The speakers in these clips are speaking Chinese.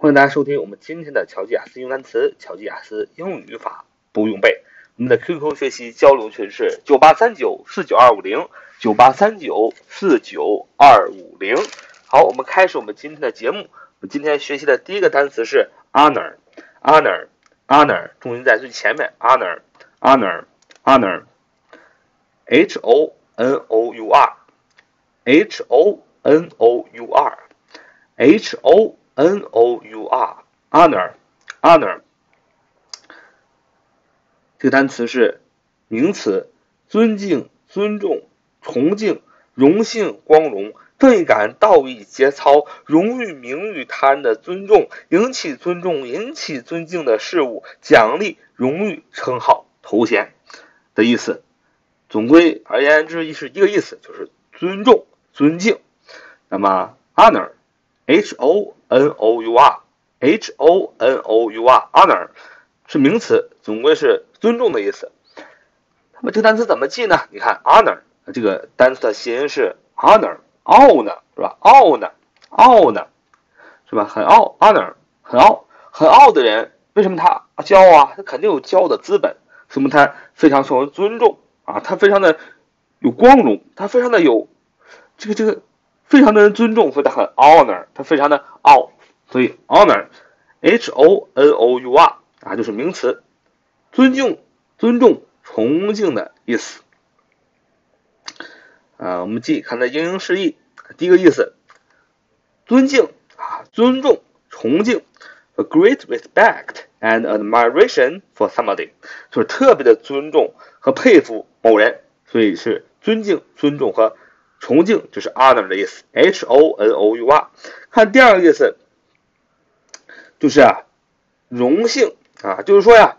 欢迎大家收听我们今天的乔吉雅思英语单词、乔吉雅思英语语法不用背。我们的 QQ 学习交流群是九八三九四九二五零九八三九四九二五零。好，我们开始我们今天的节目。我们今天学习的第一个单词是 honor，honor，honor，重音在最前面，honor，honor，honor，h o n o u r，h o n o u r，h o N O U R honor honor 这个单词是名词，尊敬、尊重、崇敬、荣幸、光荣、正义感、道义、节操、荣誉、名誉、他人的尊重、引起尊重、引起尊敬的事物、奖励、荣誉、称号、头衔的意思。总归而言之，是一个意思，就是尊重、尊敬。那么 honor H O N O U R，H O N O U R，honor 是名词，总归是尊重的意思。那么这个单词怎么记呢？你看 honor 这个单词的谐音是 honor，傲呢是吧？傲呢，傲呢是吧？很傲，honor 很傲，很傲的人，为什么他骄傲啊？他肯定有骄傲的资本，说明他非常受人尊重啊，他非常的有光荣，他非常的有这个这个。非常的尊重，所以他很 honor，他非常的傲，所以 honor，h o n o u r 啊，就是名词，尊敬、尊重、崇敬的意思。啊，我们记看它英英释义，第一个意思，尊敬啊，尊重、崇敬，a great respect and admiration for somebody，就是特别的尊重和佩服某人，所以是尊敬、尊重和。崇敬就是 honor 的意思，h o n o u r。看第二个意思，就是啊，荣幸啊，就是说呀，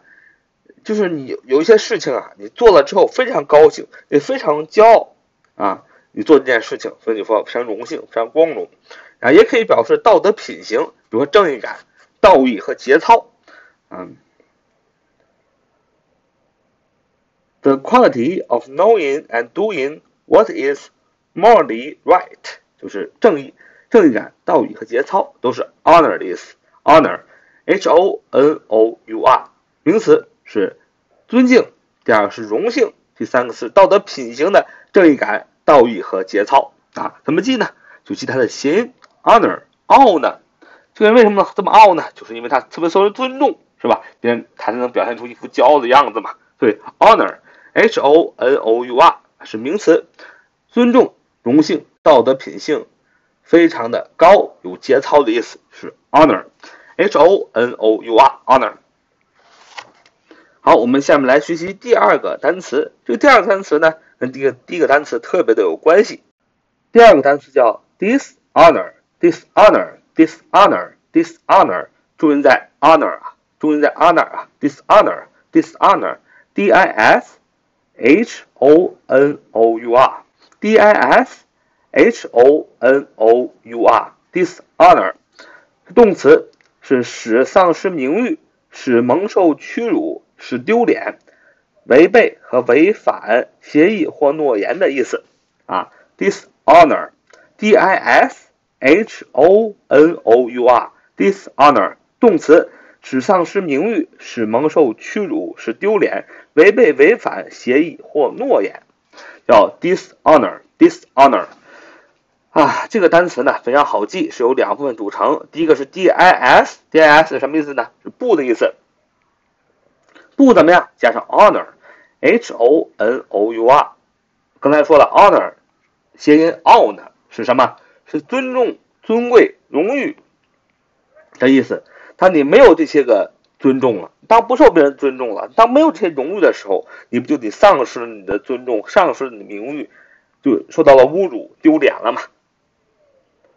就是你有一些事情啊，你做了之后非常高兴，也非常骄傲啊，你做这件事情，所以你说非常荣幸，非常光荣啊，也可以表示道德品行，比如说正义感、道义和节操，嗯。The quality of knowing and doing what is Morally right 就是正义、正义感、道义和节操都是 honor 的意思。honor，h o n o u r，名词是尊敬，第二个是荣幸，第三个是道德品行的正义感、道义和节操啊。怎么记呢？就记它的谐音 honor，傲呢？这个人为什么这么傲呢？就是因为他特别受人尊重，是吧？别人他才能表现出一副骄傲的样子嘛。所以 honor，h o n o u r 是名词，尊重。荣幸、道德品性非常的高，有节操的意思是 honor，h o n o u r，honor。好，我们下面来学习第二个单词。这个第二个单词呢，跟第一个第一个单词特别的有关系。第二个单词叫 dishonor，dishonor，dishonor，dishonor。重音在 honor 啊，重音在 honor 啊，dishonor，dishonor，d i s h o n o u r。D I S H O N O U R，dishonor，动词是使丧失名誉，使蒙受屈辱，使丢脸，违背和违反协议或诺言的意思啊。dishonor，D I S H O N O U R，dishonor，动词使丧失名誉，使蒙受屈辱，使丢脸，违背违反协议或诺言。叫 dishonor，dishonor，啊，这个单词呢非常好记，是由两部分组成。第一个是 dis，dis 什么意思呢？是不的意思。不怎么样？加上 honor，h o n o u r。刚才说了 honor，谐音 honor 是什么？是尊重、尊贵、荣誉的意思。它你没有这些个。尊重了，当不受别人尊重了，当没有这些荣誉的时候，你不就得丧失你的尊重，丧失你的名誉，就受到了侮辱、丢脸了嘛？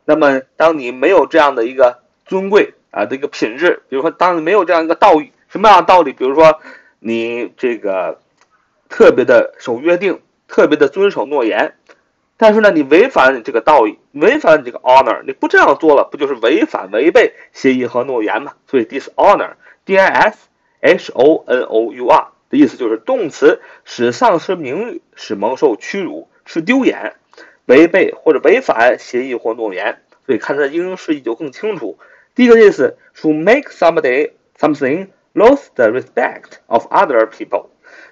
那么，当你没有这样的一个尊贵啊的一个品质，比如说，当你没有这样一个道义，什么样的道理？比如说，你这个特别的守约定，特别的遵守诺言，但是呢，你违反了你这个道义，违反了你这个 honor，你不这样做了，不就是违反、违背协议和诺言吗？所以 dishonor。D I S H O N O U R 的意思就是动词，使丧失名誉，使蒙受屈辱，是丢脸，违背或者违反协议或诺言。所以看它的英英释义就更清楚。第一个意思，to make somebody something lose the respect of other people，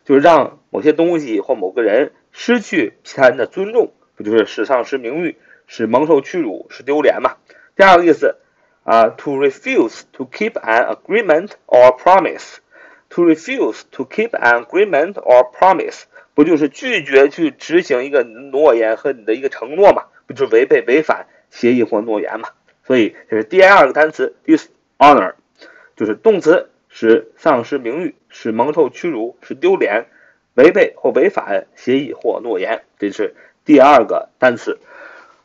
就是让某些东西或某个人失去其他人的尊重，不就是使丧失名誉，使蒙受屈辱，使丢脸嘛？第二个意思，啊，to refuse to keep an agreement or promise，to refuse to keep an agreement or promise，不就是拒绝去执行一个诺言和你的一个承诺嘛？不就是违背、违反协议或诺言嘛？所以这是第二个单词，dishonor，就是动词，使丧失名誉，使蒙受屈辱，使丢脸，违背或违反协议或诺言。这是第二个单词。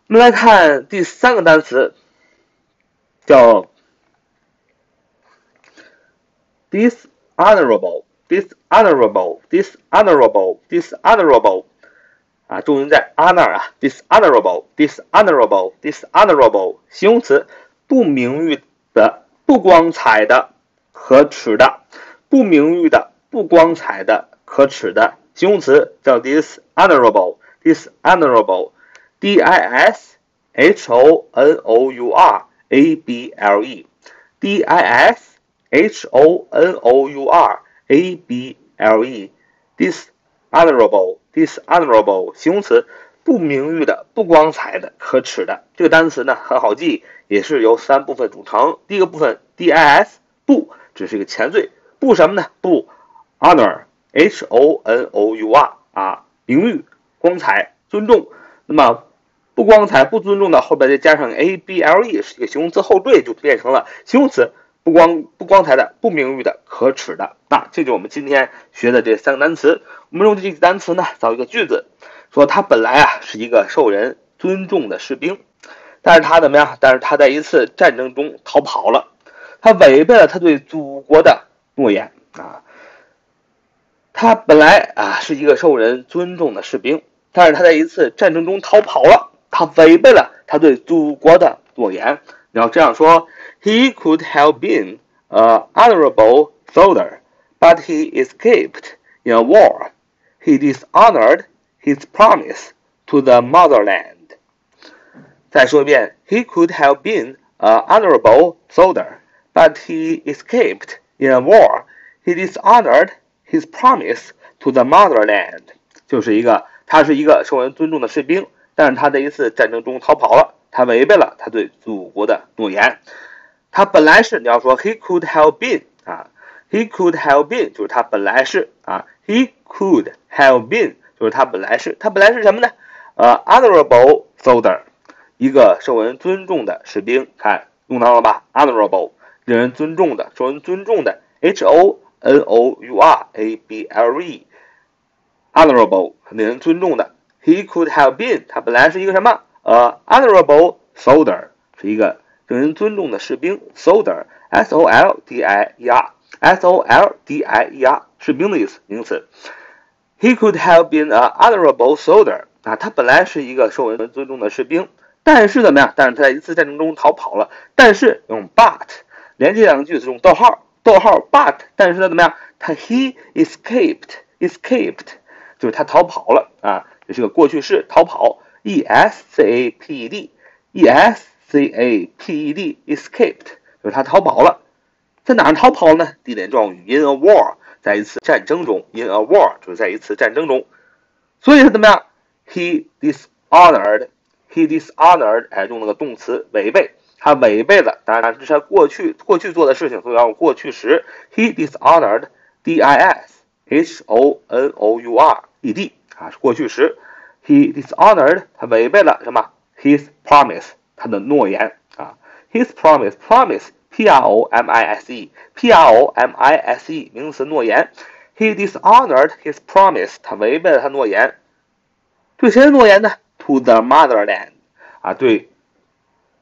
我们来看第三个单词，叫 dishonorable，dishonorable，dishonorable，dishonorable。啊，重音在 honor 啊，dishonorable，dishonorable，dishonorable，形容词，不名誉的、不光彩的、可耻的，不名誉的、不光彩的、可耻的，形容词叫 dishonorable，dishonorable，d i s h o n o u r able，dishonourable，dishonorable 形容词，不名誉的、不光彩的、可耻的。这个单词呢很好记，也是由三部分组成。第一个部分 dis 不，只是一个前缀，不什么呢？不 honor h o n o u r 啊，名誉、光彩、尊重。那么不光彩、不尊重的后边再加上 a b l e 是一个形容词后缀，就变成了形容词，不光不光彩的、不名誉的、可耻的。那这就是我们今天学的这三个单词。我们用这几个单词呢造一个句子，说他本来啊是一个受人尊重的士兵，但是他怎么样？但是他在一次战争中逃跑了，他违背了他对祖国的诺言啊。他本来啊是一个受人尊重的士兵，但是他在一次战争中逃跑了，他违背了他对祖国的诺言。你要这样说：He could have been a honorable soldier, but he escaped in a war. He dishonored his promise to the motherland. 再说一遍，He could have been an honorable soldier, but he escaped in a war. He dishonored his promise to the motherland. 就是一个，他是一个受人尊重的士兵， 但是他在一次战争中逃跑了，他违背了他对祖国的诺言。他本来是你要说 He could have been 啊，He could have been 就是他本来是啊，He could have been 就是他本来是，他本来是什么呢？呃，honorable soldier，一个受人尊重的士兵。看用到了吧？honorable，令人尊重的，受人尊重的。h o n o u r a b l e，honorable，令人尊重的。He could have been，他本来是一个什么？呃，honorable soldier，是一个令人尊重的士兵。soldier，s o l d i e r，s o l d i e r，士兵的意思，名词。He could have been a honorable soldier 啊，他本来是一个受人尊重的士兵，但是怎么样？但是他在一次战争中逃跑了。但是用 but 连接两个句子用逗号，逗号 but，但是他怎么样？他 he escaped，escaped 就是他逃跑了啊， 这是个过去式，逃跑，e s c a p e d，e s c a p e d，escaped 就是他逃跑了，在哪儿逃跑呢？地点状语 in a war。在一次战争中，in a war 就是在一次战争中，所以他怎么样？He dishonored，he dishonored，哎，用那个动词违背，他违背了，当然这是他过去过去做的事情，所以要用过去时。He dishonored，d i s h o n o u r e d 啊，是过去时。He dishonored，他违背了什么？His promise，他的诺言啊。His promise，promise。P R O M I S E，P R O M I S E，名词，诺言。He dishonored his promise，他违背了他诺言。对谁的诺言呢？To the motherland，啊，对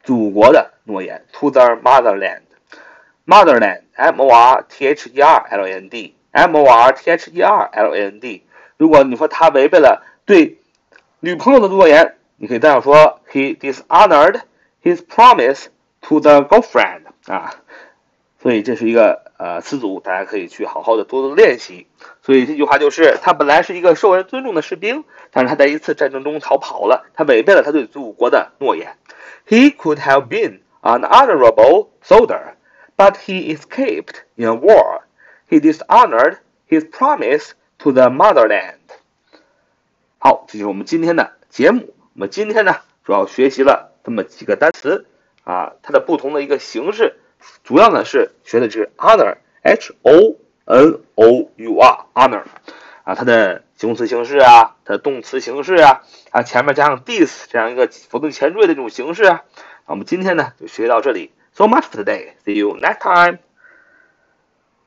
祖国的诺言。To the motherland，motherland，M O R T H E R L A N D，M O R T H E R L A N D。 如果你说他违背了对女朋友的诺言，你可以这样说：He dishonored his promise to the girlfriend。啊，所以这是一个呃词组，大家可以去好好的多多练习。所以这句话就是，他本来是一个受人尊重的士兵，但是他在一次战争中逃跑了，他违背了他对祖国的诺言。He could have been an honorable soldier, but he escaped in war. He dishonored his promise to the motherland. 好，这就是我们今天的节目。我们今天呢，主要学习了这么几个单词啊，它的不同的一个形式，主要呢是学的是 honor，h o n o u r，honor 啊，它的形容词形式啊，它的动词形式啊，啊前面加上 this 这样一个否定前缀的这种形式啊。我们今天呢就学到这里。So much for today. See you next time.